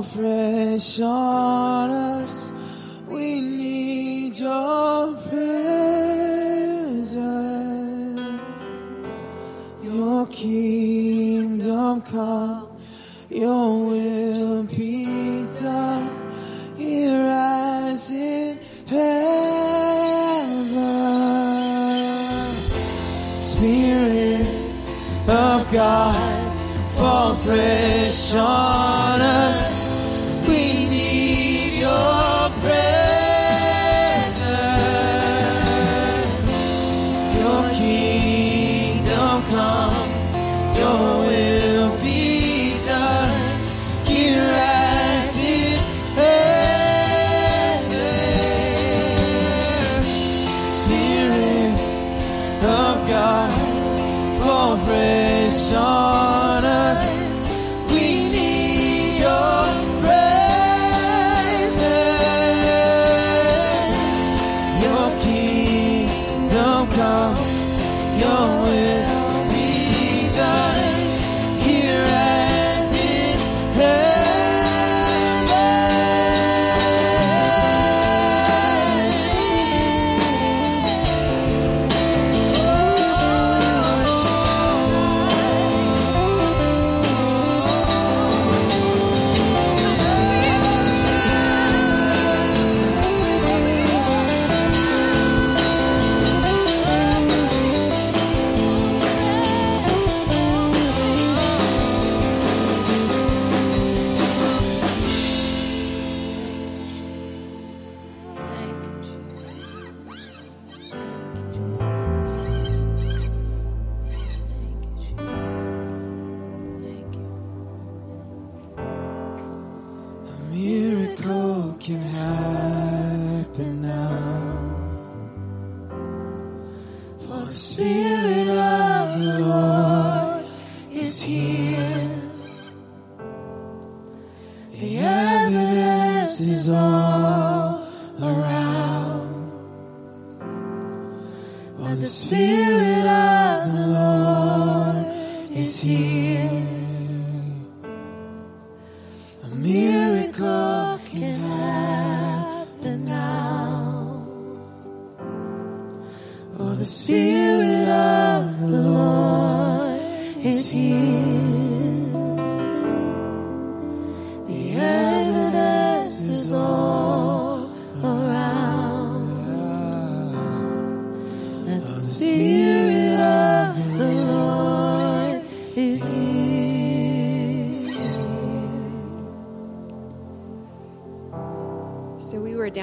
Fall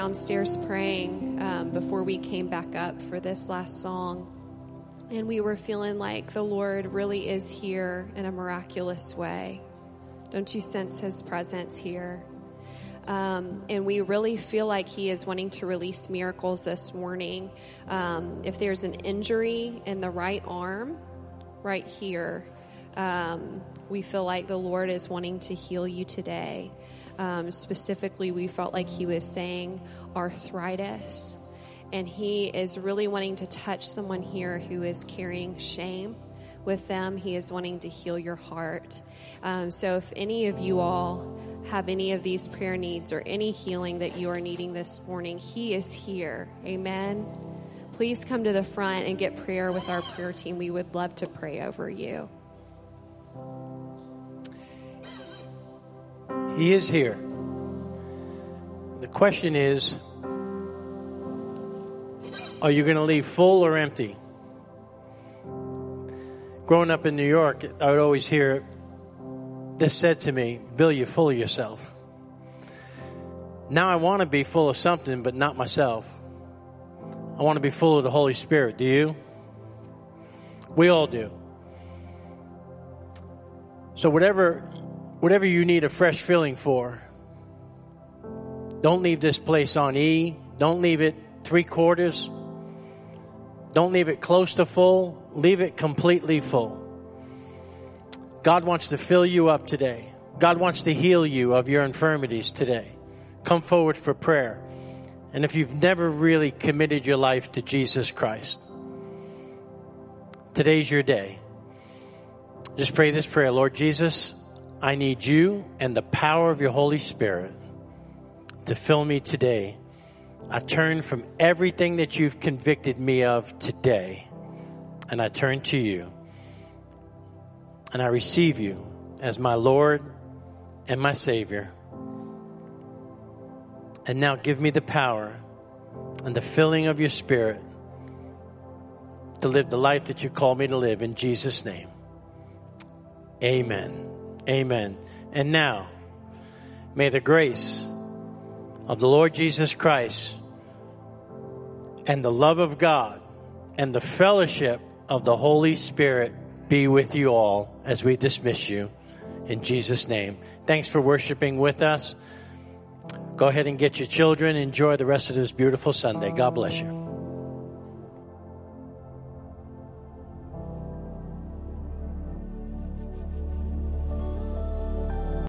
downstairs praying um, before we came back up for this last song. And we were feeling like the Lord really is here in a miraculous way. Don't you sense His presence here? Um, and we really feel like He is wanting to release miracles this morning. Um, if there's an injury in the right arm, right here, um, we feel like the Lord is wanting to heal you today. Um, specifically, we felt like He was saying arthritis. And He is really wanting to touch someone here who is carrying shame with them. He is wanting to heal your heart. Um, so, if any of you all have any of these prayer needs or any healing that you are needing this morning, He is here. Amen. Please come to the front and get prayer with our prayer team. We would love to pray over you.
He is here. The question is are you going to leave full or empty? Growing up in New York, I would always hear this said to me, Bill, you're full of yourself. Now I want to be full of something, but not myself. I want to be full of the Holy Spirit. Do you? We all do. So whatever whatever you need a fresh filling for, don't leave this place on E. Don't leave it three quarters. Don't leave it close to full. Leave it completely full. God wants to fill you up today. God wants to heal you of your infirmities today. Come forward for prayer. And if you've never really committed your life to Jesus Christ, today's your day. Just pray this prayer Lord Jesus, I need you and the power of your Holy Spirit to fill me today. I turn from everything that you've convicted me of today, and I turn to you. And I receive you as my Lord and my Savior. And now give me the power and the filling of your Spirit to live the life that you call me to live in Jesus' name. Amen. Amen. And now, may the grace of the Lord Jesus Christ and the love of God and the fellowship of the Holy Spirit be with you all as we dismiss you in Jesus' name. Thanks for worshiping with us. Go ahead and get your children. Enjoy the rest of this beautiful Sunday. God bless you.